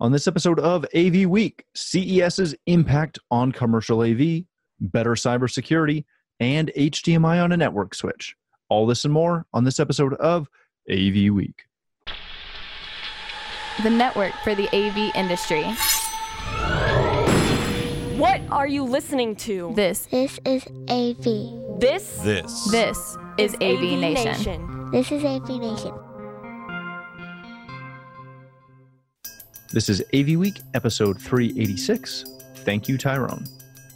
On this episode of AV Week, CES's impact on commercial AV, better cybersecurity, and HDMI on a network switch. All this and more on this episode of AV Week. The network for the AV industry. What are you listening to? This, This is AV. This This. this is AV, Nation. This is AV Nation. This is AV Week, episode 386. Thank you, Tyrone.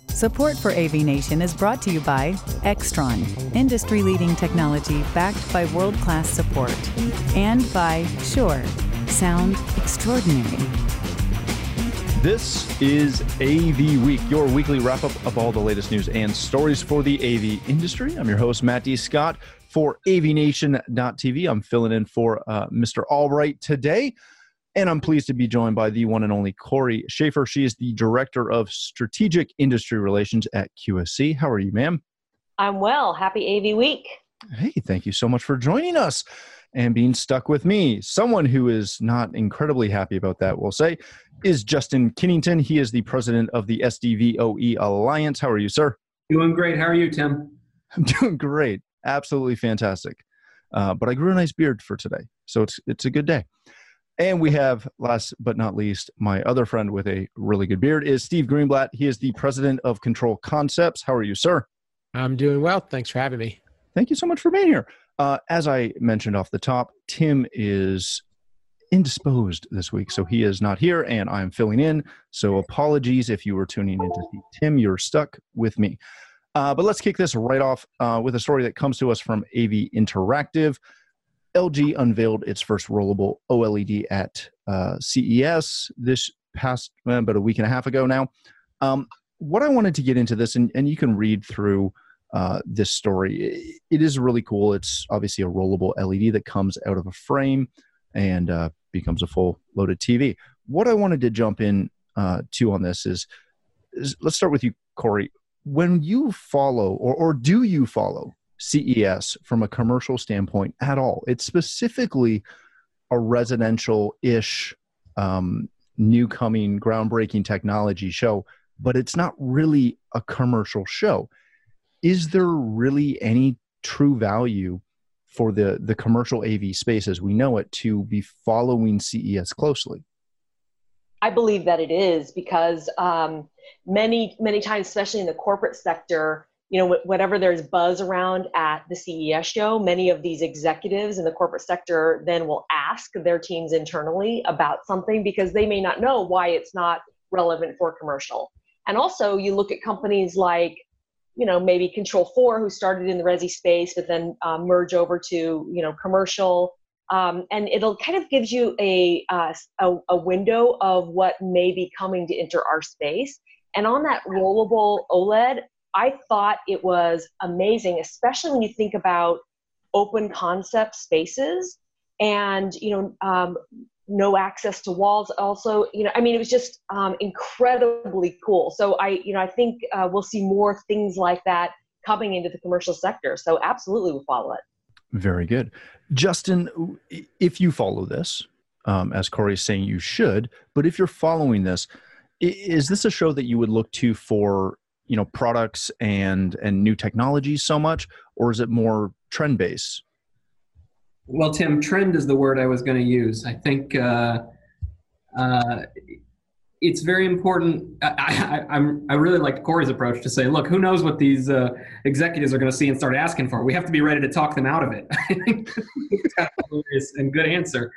Support for AV Nation is brought to you by Extron, industry leading technology backed by world class support, and by Shure, sound extraordinary. This is AV Week, your weekly wrap up of all the latest news and stories for the AV industry. I'm your host, Matt D. Scott for AVNation.tv. I'm filling in for uh, Mr. Albright today. And I'm pleased to be joined by the one and only Corey Schaefer. She is the Director of Strategic Industry Relations at QSC. How are you, ma'am? I'm well. Happy AV Week. Hey, thank you so much for joining us and being stuck with me. Someone who is not incredibly happy about that, we'll say, is Justin Kennington. He is the president of the SDVOE Alliance. How are you, sir? Doing great. How are you, Tim? I'm doing great. Absolutely fantastic. Uh, but I grew a nice beard for today, so it's it's a good day. And we have, last but not least, my other friend with a really good beard is Steve Greenblatt. He is the president of Control Concepts. How are you, sir? I'm doing well. Thanks for having me. Thank you so much for being here. Uh, as I mentioned off the top, Tim is indisposed this week, so he is not here, and I'm filling in. So apologies if you were tuning in to see Tim. You're stuck with me. Uh, but let's kick this right off uh, with a story that comes to us from AV Interactive. LG unveiled its first rollable OLED at uh, CES this past uh, about a week and a half ago now. Um, what I wanted to get into this, and, and you can read through uh, this story. It is really cool. It's obviously a rollable LED that comes out of a frame and uh, becomes a full loaded TV. What I wanted to jump in uh, to on this is, is let's start with you, Corey. When you follow, or, or do you follow CES from a commercial standpoint at all? It's specifically a residential ish, um, new coming, groundbreaking technology show, but it's not really a commercial show is there really any true value for the the commercial AV space as we know it to be following CES closely? I believe that it is because um, many, many times, especially in the corporate sector, you know, whatever there's buzz around at the CES show, many of these executives in the corporate sector then will ask their teams internally about something because they may not know why it's not relevant for commercial. And also, you look at companies like you know maybe control 4 who started in the resi space but then um, merge over to you know commercial um, and it'll kind of gives you a, uh, a a window of what may be coming to enter our space and on that rollable oled i thought it was amazing especially when you think about open concept spaces and you know um, no access to walls also you know i mean it was just um, incredibly cool so i you know i think uh, we'll see more things like that coming into the commercial sector so absolutely we'll follow it Very good, Justin. If you follow this, um, as Corey is saying, you should. But if you're following this, is this a show that you would look to for you know products and and new technologies so much, or is it more trend based? Well, Tim, trend is the word I was going to use. I think uh, uh, it's very important. I, I, I'm, I really like Corey's approach to say, look, who knows what these uh, executives are going to see and start asking for? We have to be ready to talk them out of it. And good answer.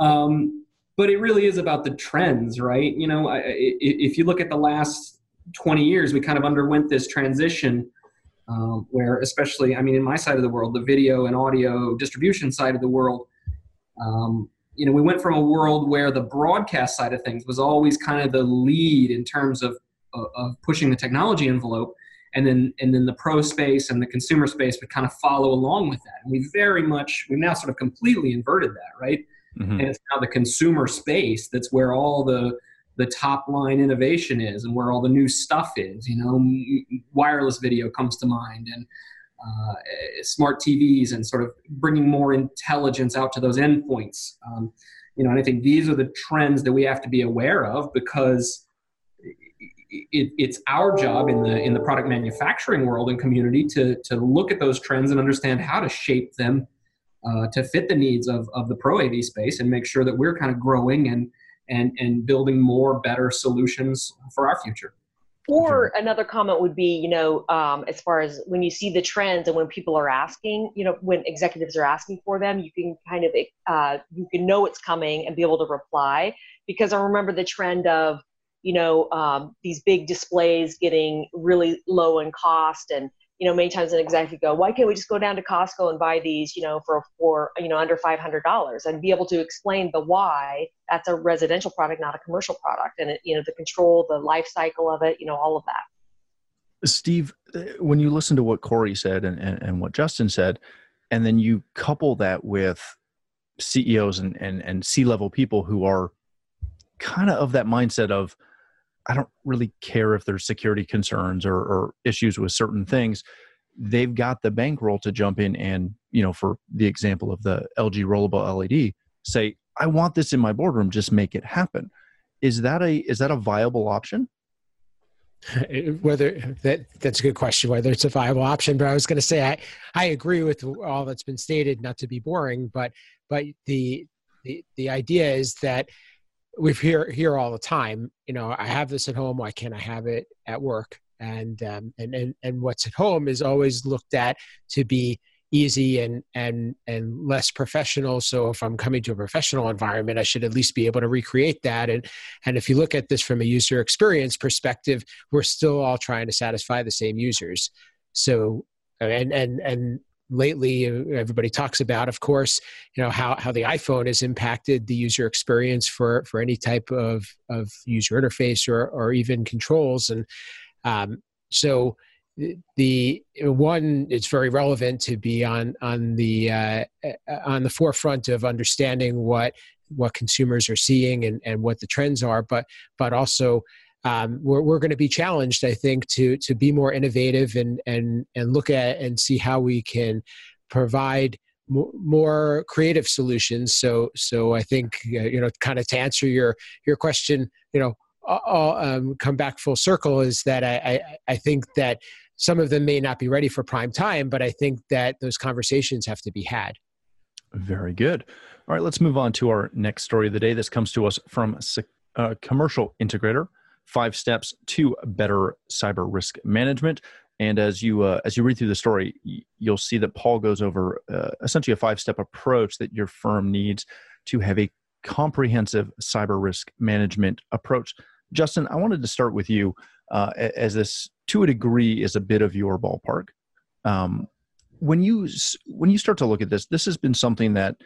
Um, but it really is about the trends, right? You know, i- if you look at the last 20 years, we kind of underwent this transition um, where especially i mean in my side of the world the video and audio distribution side of the world um, you know we went from a world where the broadcast side of things was always kind of the lead in terms of of, of pushing the technology envelope and then and then the pro space and the consumer space would kind of follow along with that and we very much we've now sort of completely inverted that right Mhm. and it's now the consumer space that's where all the the top line innovation is and where all the new stuff is you know wireless video comes to mind and uh, smart TVs and sort of bringing more intelligence out to those endpoints. Um, you know, and I think these are the trends that we have to be aware of because it, it's our job in the in the product manufacturing world and community to to look at those trends and understand how to shape them uh, to fit the needs of, of the pro AV space and make sure that we're kind of growing and and and building more better solutions for our future. Or another comment would be, you know, um, as far as when you see the trends and when people are asking, you know, when executives are asking for them, you can kind of uh, you can know it's coming and be able to reply. Because I remember the trend of, you know, um, these big displays getting really low in cost and you know, many times an executive go, why can't we just go down to Costco and buy these, you know, for for you know under five hundred dollars, and be able to explain the why. That's a residential product, not a commercial product, and it, you know the control, the life cycle of it, you know, all of that. Steve, uh, when you listen to what Corey said and, and, and what Justin said, and then you couple that with CEOs and, and, and C level people who are kind of of that mindset of, I don't really care if there's security concerns or, or issues with certain things. They've got the bankroll to jump in and, you know, for the example of the LG rollable LED, say, I want this in my boardroom, just make it happen. Is that a is that a viable option? Whether that that's a good question. Whether it's a viable option, but I was going to say I I agree with all that's been stated. Not to be boring, but but the the the idea is that we hear hear all the time. You know, I have this at home. Why can't I have it at work? And um, and and and what's at home is always looked at to be easy and and and less professional so if i'm coming to a professional environment i should at least be able to recreate that and and if you look at this from a user experience perspective we're still all trying to satisfy the same users so and and and lately everybody talks about of course you know how, how the iphone has impacted the user experience for for any type of of user interface or or even controls. And um, so the one it's very relevant to be on on the uh, uh, on the forefront of understanding what what consumers are seeing and, and what the trends are but but also um, we're, we're going to be challenged, I think, to to be more innovative and and and look at and see how we can provide more creative solutions. So so I think uh, you know, kind of to answer your your question, you know, I'll um, come back full circle is that I, I I think that some of them may not be ready for prime time, but I think that those conversations have to be had. Very good. All right, let's move on to our next story of the day. This comes to us from a uh, commercial integrator five steps to better cyber risk management. And as you uh, as you read through the story, you'll see that Paul goes over uh, essentially a five step approach that your firm needs to have a comprehensive cyber risk management approach. Justin, I wanted to start with you, uh, as this to a degree is a bit of your ballpark. Um, when you when you start to look at this, this has been something that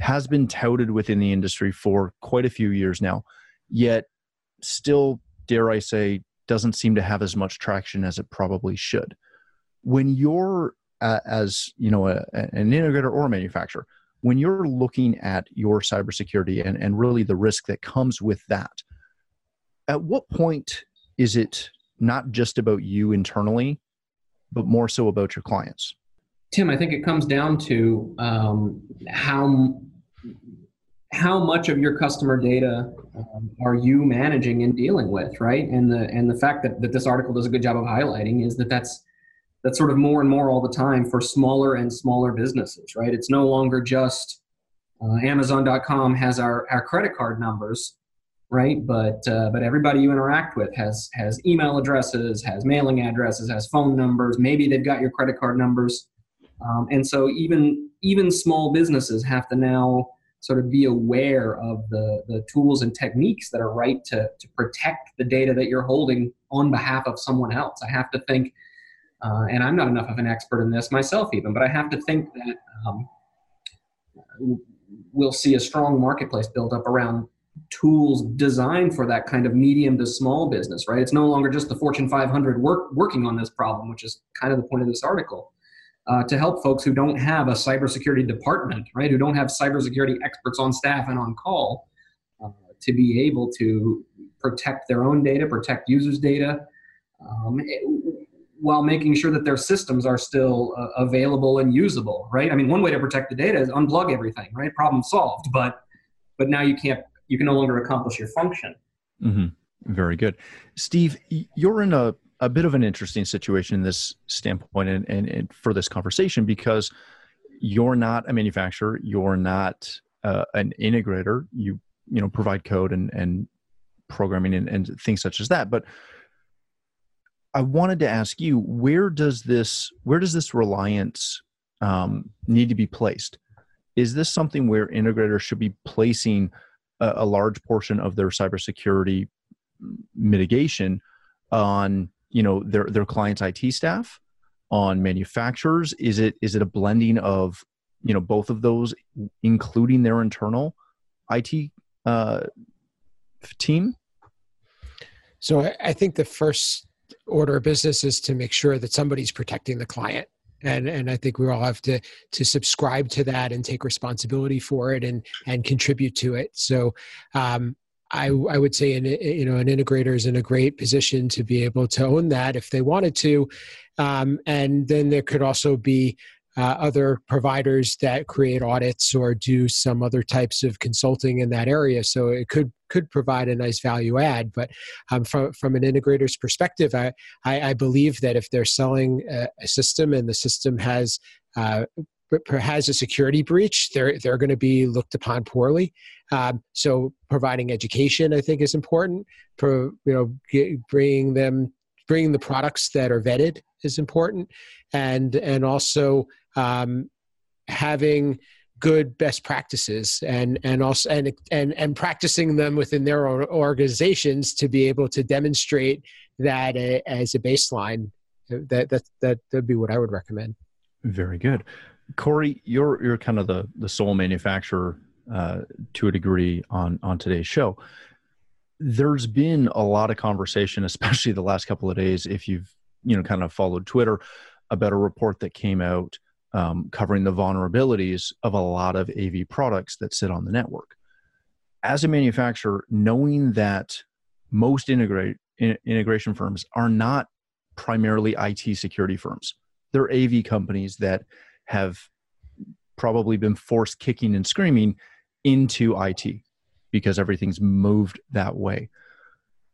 has been touted within the industry for quite a few years now, yet still dare I say, doesn't seem to have as much traction as it probably should. When you're uh, as you know a, an integrator or a manufacturer, when you're looking at your cybersecurity and, and really the risk that comes with that, at what point is it not just about you internally, but more so about your clients? Tim, I think it comes down to um, how how much of your customer data um, are you managing and dealing with right? And the and the fact that, that this article does a good job of highlighting is that that's that's sort of more and more all the time for smaller and smaller businesses right? It's no longer just uh, amazon.com has our, our credit card numbers right? But uh, but everybody you interact with has has email addresses has mailing addresses has phone numbers. Maybe they've got your credit card numbers. Um, and so even even small businesses have to now sort of be aware of the, the tools and techniques that are right to, to protect the data that you're holding on behalf of someone else. I have to think, uh, and I'm not enough of an expert in this myself even, but I have to think that um, we'll see a strong marketplace built up around tools designed for that kind of medium to small business, right? It's no longer just the Fortune 500 work, working on this problem, which is kind of the point of this article uh, to help folks who don't have a cybersecurity department, right? Who don't have cybersecurity experts on staff and on call uh, to be able to protect their own data, protect users' data, um, while making sure that their systems are still uh, available and usable, right? I mean, one way to protect the data is unplug everything, right? Problem solved. But but now you can't you can no longer accomplish your function. Mm-hmm. Very good, Steve. You're in a a bit of an interesting situation in this standpoint and, and, and for this conversation because you're not a manufacturer, you're not uh, an integrator. You you know provide code and and programming and, and things such as that, but I wanted to ask you where does this where does this reliance um, need to be placed? Is this something where integrators should be placing a, a large portion of their cybersecurity mitigation on you know their their clients IT staff, on manufacturers? Is it is it a blending of you know both of those, including their internal IT uh, team? So I think the first order of business is to make sure that somebody's protecting the client and and I think we all have to to subscribe to that and take responsibility for it and and contribute to it. So um, I I would say an you know an integrator is in a great position to be able to own that if they wanted to, um, and then there could also be uh, other providers that create audits or do some other types of consulting in that area. So it could could provide a nice value add. But um, from from an integrator's perspective, I, I, I believe that if they're selling a, a system and the system has uh, has a security breach, they're they're going to be looked upon poorly. Um, so providing education, I think, is important. For you know, get, bringing them bringing the products that are vetted is important, and and also um, having good best practices and and also and and and practicing them within their own organizations to be able to demonstrate that as a baseline that that that would be what i would recommend very good corey you're you're kind of the the sole manufacturer uh, to a degree on on today's show there's been a lot of conversation especially the last couple of days if you've you know kind of followed twitter about a report that came out um, covering the vulnerabilities of a lot of AV products that sit on the network. As a manufacturer, knowing that most integrate, in, integration firms are not primarily IT security firms, they're AV companies that have probably been forced kicking and screaming into IT because everything's moved that way.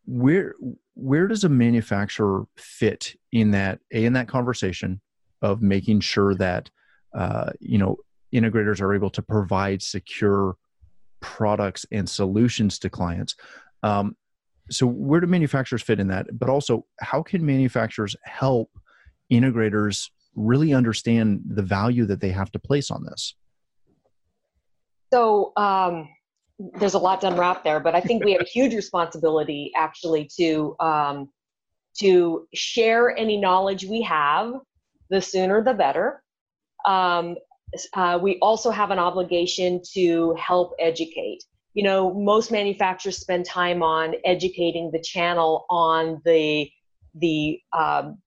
Where where does a manufacturer fit in that a in that conversation of making sure that uh, you know integrators are able to provide secure products and solutions to clients. Um, so where do manufacturers fit in that? But also, how can manufacturers help integrators really understand the value that they have to place on this? So um, there's a lot to unwrap there, but I think we have a huge responsibility actually to um, to share any knowledge we have the sooner the better. Um, uh, we also have an obligation to help educate. You know, most manufacturers spend time on educating the channel on the the um,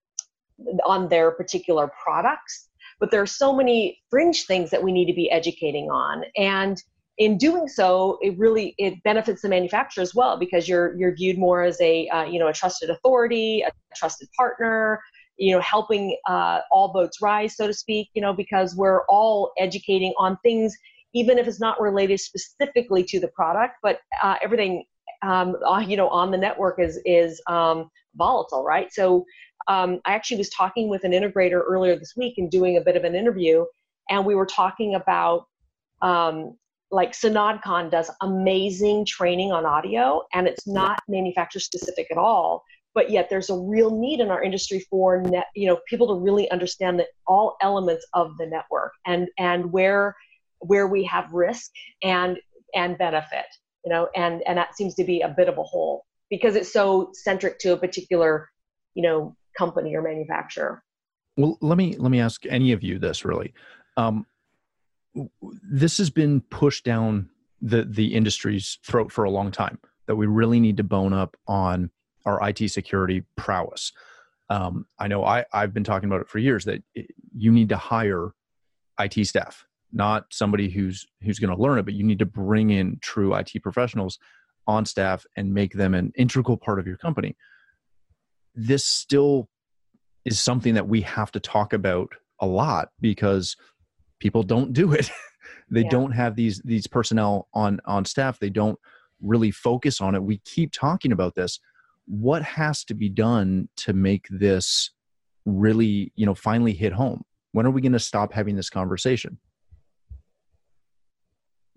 on their particular products, but there are so many fringe things that we need to be educating on, and in doing so, it really it benefits the manufacturer as well because you're you're viewed more as a uh, you know a trusted authority, a trusted partner, you know helping uh, all boats rise so to speak you know because we're all educating on things even if it's not related specifically to the product but uh, everything um, uh, you know on the network is is um, volatile right? So um, i actually was talking with an integrator earlier this week and doing a bit of an interview and we were talking about um, like SynAudCon does amazing training on audio and it's not manufacturer specific at all but yet there's a real need in our industry for net, you know people to really understand that all elements of the network and and where where we have risk and and benefit you know and and that seems to be a bit of a hole because it's so centric to a particular you know company or manufacturer well let me let me ask any of you this really um, this has been pushed down the the industry's throat for a long time that we really need to bone up on our IT security prowess. Um, I know I, I've been talking about it for years that it, you need to hire IT staff, not somebody who's who's going to learn it, but you need to bring in true IT professionals on staff and make them an integral part of your company. This still is something that we have to talk about a lot because people don't do it. they Yeah. don't have these these personnel on on staff they don't really focus on it we keep talking about this what has to be done to make this really you know finally hit home when are we going to stop having this conversation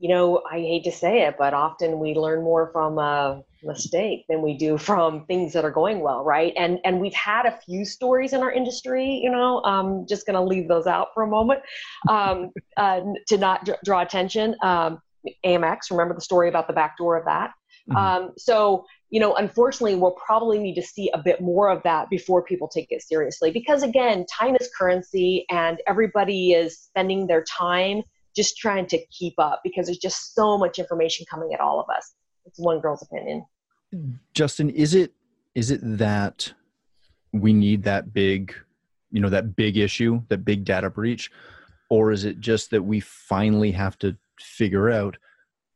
you know, I hate to say it, but often we learn more from a mistake than we do from things that are going well, right? And and we've had a few stories in our industry. You know, I'm just going to leave those out for a moment um, uh, to not dr- draw attention. Um, AMX, remember the story about the back door of that? Mhm. Um, so you know, unfortunately, we'll probably need to see a bit more of that before people take it seriously. Because again, time is currency, and everybody is spending their time just trying to keep up because there's just so much information coming at all of us. It's one girl's opinion. justin is it is it that we need that big you know that big issue that big data breach or is it just that we finally have to figure out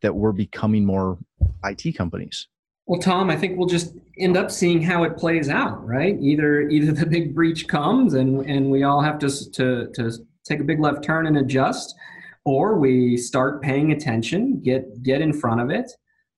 that we're becoming more it companies Well, Tom, I think we'll just end up seeing how it plays out, right? Either either the big breach comes and and we all have to to to take a big left turn and adjust, or we start paying attention, get get in front of it,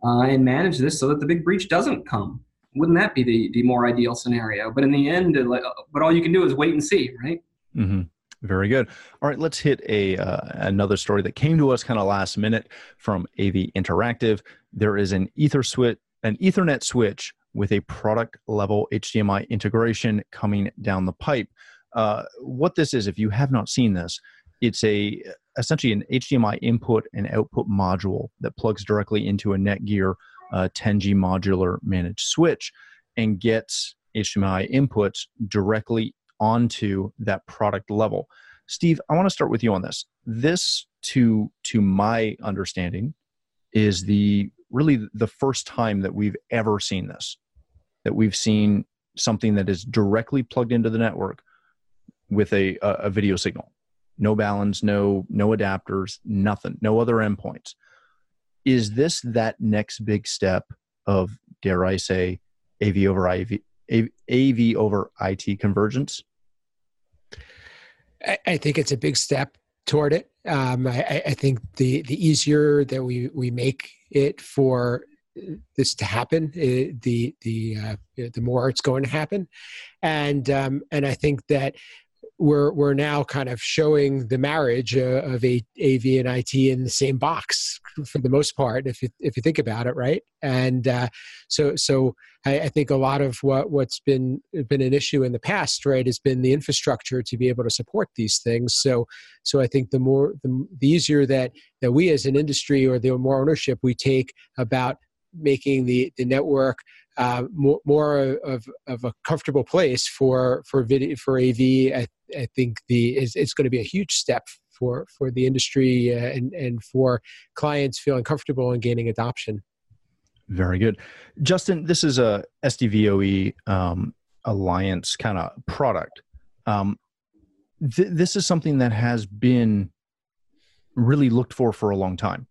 uh, and manage this so that the big breach doesn't come. Wouldn't that be the the more ideal scenario? But in the end, uh, like, uh, but all you can do is wait and see, right? hmm Very good. All right, let's hit a uh, another story that came to us kind of last minute from AV Interactive. There is an Ether switch, an Ethernet switch with a product level HDMI integration coming down the pipe. Uh, what this is, if you have not seen this, it's a essentially an HDMI input and output module that plugs directly into a Netgear uh, 10G modular managed switch and gets HDMI inputs directly onto that product level. Steve, I want to start with you on this. This, to to my understanding, is the really the first time that we've ever seen this. That we've seen something that is directly plugged into the network with a a, a video signal, no balance, no no adapters, nothing, no other endpoints. Is this that next big step of dare I say AV over IV, AV, over IT convergence? I, think it's a big step toward it. Um, I, I- think the the easier that we we make it for this to happen, eh, the the uh, the more it's going to happen, and um, and I think that we're we're now kind of showing the marriage uh, of a, AV and IT in the same box for the most part, if you if you think about it, right? And uh, so so I, I think a lot of what what's been been an issue in the past, right, has been the infrastructure to be able to support these things. So so I think the more the, the easier that that we as an industry or the more ownership we take about making the the network uh, more, more of, of a comfortable place for for video for AV. I, I think the is it's going to be a huge step for for the industry uh, and and for clients feeling comfortable and gaining adoption. Very good. Justin, this is a SDVOE um, Alliance kind of product. Um, th- this is something that has been really looked for for a long time.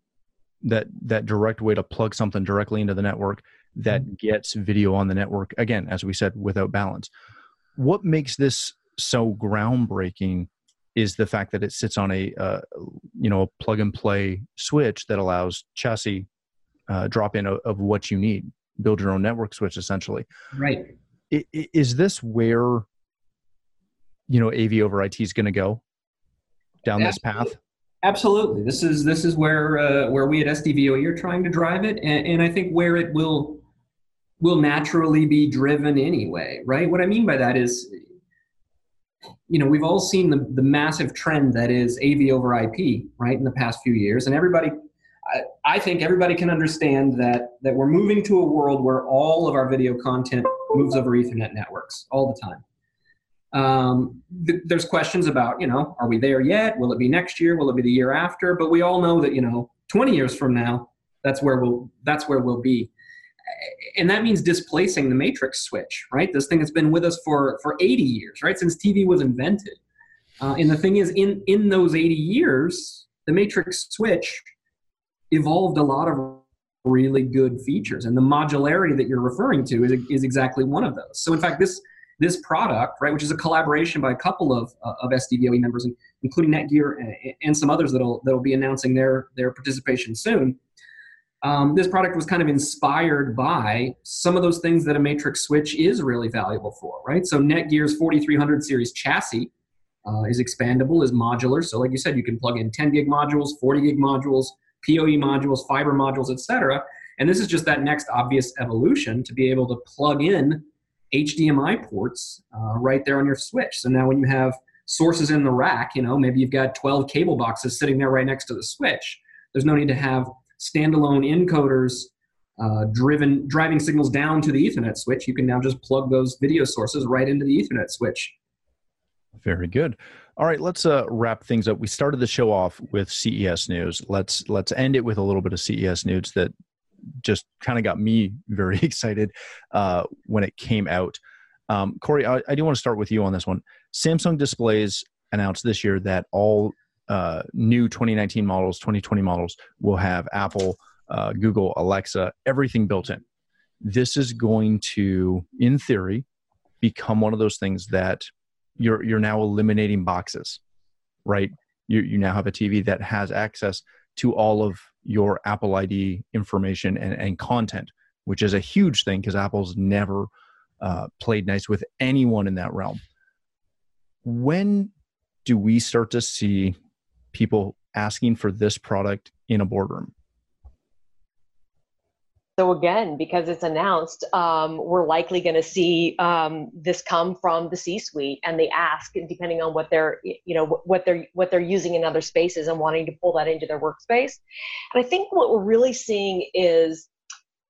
That that direct way to plug something directly into the network that gets video on the network again, as we said, without balance. What makes this so groundbreaking is the fact that it sits on a uh, you know a plug and play switch that allows chassis uh, drop in of, of what you need build your own network switch essentially Right. I- i- is this where you know av over it is going to go down this path Absolutely. This is this is where uh, where we at SDVOE are trying to drive it, and, and I think where it will will naturally be driven anyway. Right. What I mean by that is, you know, we've all seen the the massive trend that is AV over IP, right, in the past few years, and everybody. I, I think everybody can understand that that we're moving to a world where all of our video content moves over Ethernet networks all the time. Um, th- there's questions about, you know, are we there yet? Will it be next year? Will it be the year after? But we all know that, you know, 20 years from now, that's where we'll that's where we'll be, and that means displacing the matrix switch, right? This thing has been with us for for 80 years, right, since TV was invented. Uh, and the thing is, in in those 80 years, the matrix switch evolved a lot of really good features, and the modularity that you're referring to is is exactly one of those. So, in fact, this this product, right, which is a collaboration by a couple of, uh, of SDVOE members, including Netgear and, and some others that'll, that'll be announcing their, their participation soon. Um, this product was kind of inspired by some of those things that a matrix switch is really valuable for, right? So Netgear's 4300 series chassis uh, is expandable, is modular. So like you said, you can plug in 10 gig modules, 40 gig modules, PoE modules, fiber modules, etc. And this is just that next obvious evolution to be able to plug in HDMI ports uh, right there on your switch. So now when you have sources in the rack, you know, maybe you've got 12 cable boxes sitting there right next to the switch. There's no need to have standalone encoders uh, driven driving signals down to the Ethernet switch. You can now just plug those video sources right into the Ethernet switch. Very good. All right, let's uh, wrap things up. We started the show off with CES news. Let's let's end it with a little bit of CES news that just kind of got me very excited uh, when it came out. Um, Corey, I, I, do want to start with you on this one. Samsung Displays announced this year that all uh, new 2019 models, 2020 models will have Apple, uh, Google, Alexa, everything built in. This is going to, in theory, become one of those things that you're you're now eliminating boxes, right? You you now have a TV that has access to all of your Apple ID information and, and content, which is a huge thing because Apple's never uh, played nice with anyone in that realm. When do we start to see people asking for this product in a boardroom? So again, because it's announced, um, we're likely going to see um, this come from the C-suite, and they ask, depending on what they're, you know, what they're what they're using in other spaces and wanting to pull that into their workspace. And I think what we're really seeing is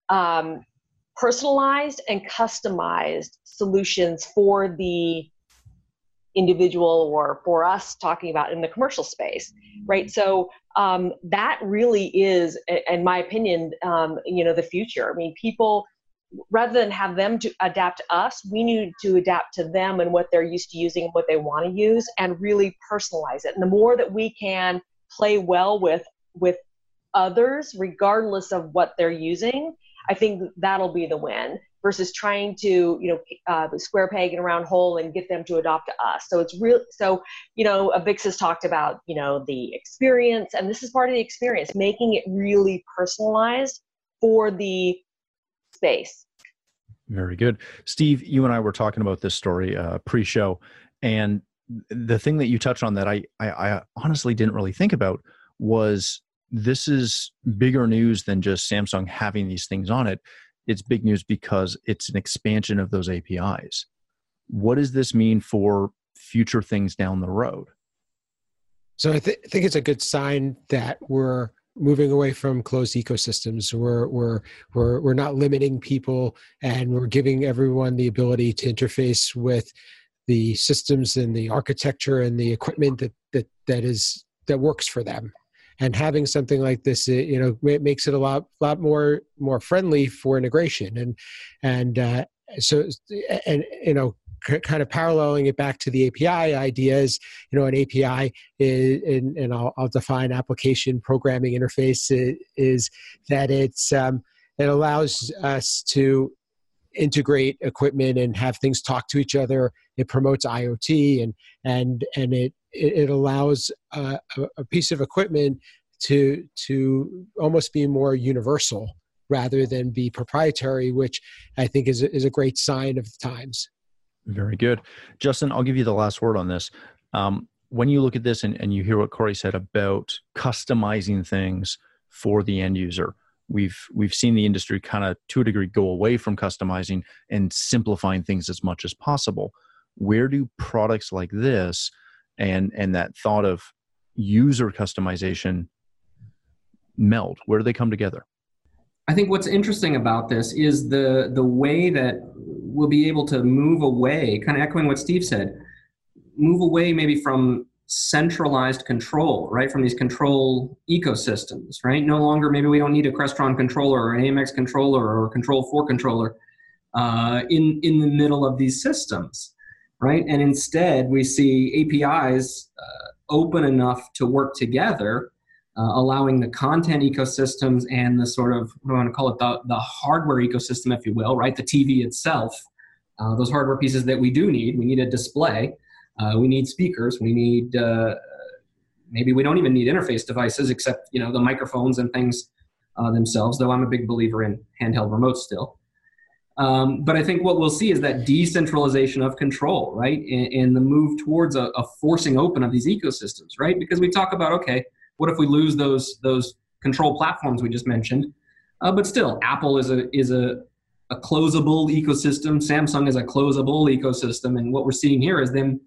um, personalized and customized solutions for the individual or for us talking about in the commercial space right? So um, that really is in my opinion um, you know the future. I mean people rather than have them to adapt to us we need to adapt to them and what they're used to using and what they want to use and really personalize it. And the more that we can play well with with others regardless of what they're using i think that'll be the win versus trying to you know uh, square peg in a round hole and get them to adopt us. So it's real so you know AVIXA has talked about you know the experience and this is part of the experience making it really personalized for the space. Very good. Steve you and i were talking about this story uh, pre-show and the thing that you touched on that I, I i honestly didn't really think about was this is bigger news than just samsung having these things on it it's big news because it's an expansion of those APIs. What does this mean for future things down the road? So I th- think it's a good sign that we're moving away from closed ecosystems. We're we're we're we're not limiting people, and we're giving everyone the ability to interface with the systems and the architecture and the equipment that that that is that works for them and having something like this you know it makes it a lot lot more more friendly for integration and and uh, so and you know kind of paralleling it back to the API ideas, you know, an API is, and, and I'll, I'll, define application programming interface is, that it's um, it allows us to integrate equipment and have things talk to each other. It promotes IoT and and and it it, allows a, a piece of equipment to to almost be more universal rather than be proprietary, which I think is a, is a great sign of the times. Very good, Justin. I'll give you the last word on this. Um, when you look at this and, and you hear what Corey said about customizing things for the end user, we've we've seen the industry kind of to a degree go away from customizing and simplifying things as much as possible. Where do products like this and and that thought of user customization meld? Where do they come together? I think what's interesting about this is the the way that we'll be able to move away, kind of echoing what Steve said, move away maybe from centralized control, right? From these control ecosystems, right? No longer maybe we don't need a Crestron controller or an AMX controller or a Control 4 controller uh, in in the middle of these systems right? And instead, we see APIs uh, open enough to work together, uh, allowing the content ecosystems and the sort of, what do I want to call it, the, the hardware ecosystem, if you will, right? The TV itself, uh, those hardware pieces that we do need. We need a display, uh, we need speakers, we need uh, maybe we don't even need interface devices except you know the microphones and things uh, themselves. Though I'm a big believer in handheld remotes still. Um, but I think what we'll see is that decentralization of control, right, and, the move towards a, a, forcing open of these ecosystems, right? Because we talk about okay, what if we lose those those control platforms we just mentioned? Uh, but still, Apple is a is a a closable ecosystem. Samsung is a closable ecosystem, and what we're seeing here is them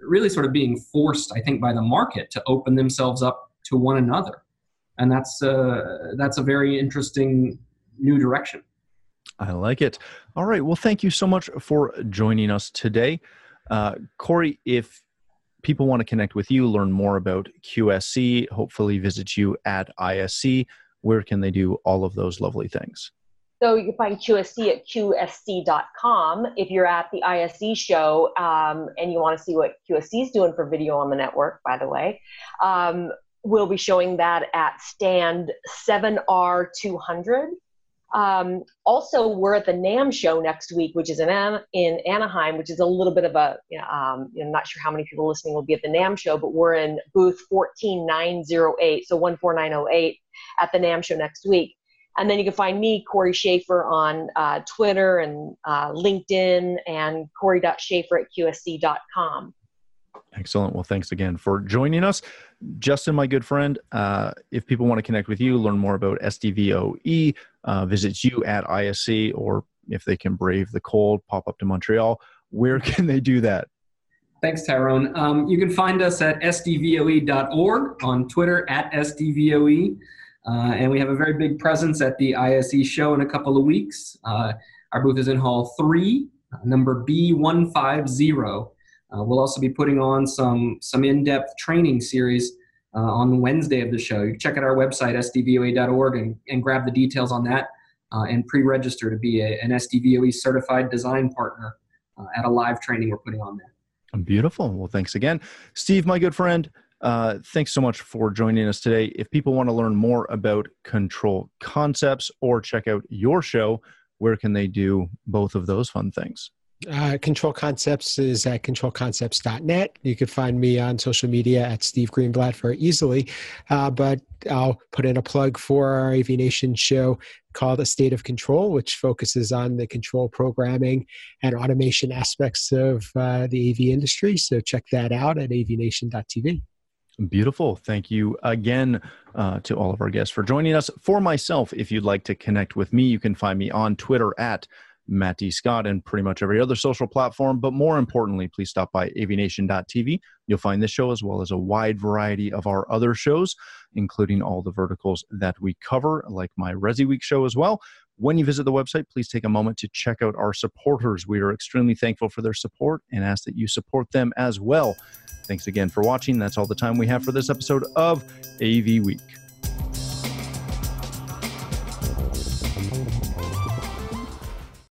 really sort of being forced, I think, by the market to open themselves up to one another, and that's uh, that's a very interesting new direction. I like it. All right. Well, thank you so much for joining us today. Uh, Corey, if people want to connect with you, learn more about QSC, hopefully visit you at ISE, where can they do all of those lovely things? So you can find QSC at qsc.com. If you're at the ISE show um, and you want to see what QSC is doing for video on the network, by the way, um, we'll be showing that at stand 7R200 um, also, we're at the NAMM show next week, which is in, An- in Anaheim, which is a little bit of a, you know, um, you know, not sure how many people listening will be at the NAMM show, but we're in booth 14908, so 14908 at the NAMM show next week. And then you can find me, Corey Schaefer, on uh, Twitter and uh, LinkedIn and corey.schaefer at qsc.com. Excellent. Well, thanks again for joining us. Justin, my good friend, uh, if people want to connect with you, learn more about SDVOE, uh, visit you at ISE, or if they can brave the cold, pop up to Montreal, where can they do that? Thanks, Tyrone. Um, you can find us at sdvoe.org, on Twitter at sdvoe, uh, and we have a very big presence at the ISE show in a couple of weeks. Uh, our booth is in Hall 3, number B150. Uh, we'll also be putting on some some in-depth training series uh, on Wednesday of the show. You check out our website sdvoe.org and, and grab the details on that uh, and pre-register to be a, an SDVOE certified design partner uh, at a live training we're putting on there. Beautiful. Well, thanks again, Steve, my good friend. Uh, thanks so much for joining us today. If people want to learn more about control concepts or check out your show, where can they do both of those fun things? Uh, Control Concepts is at controlconcepts.net. You can find me on social media at Steve Greenblatt very easily. Uh, but I'll put in a plug for our AV Nation show called A State of Control, which focuses on the control programming and automation aspects of uh, the AV industry. So check that out at avnation.tv. Beautiful. Thank you again uh, to all of our guests for joining us. For myself, if you'd like to connect with me, you can find me on Twitter at Matt D. Scott, and pretty much every other social platform. But more importantly, please stop by avnation.tv. You'll find this show as well as a wide variety of our other shows, including all the verticals that we cover, like my Resi Week show as well. When you visit the website, please take a moment to check out our supporters. We are extremely thankful for their support and ask that you support them as well. Thanks again for watching. That's all the time we have for this episode of AV Week.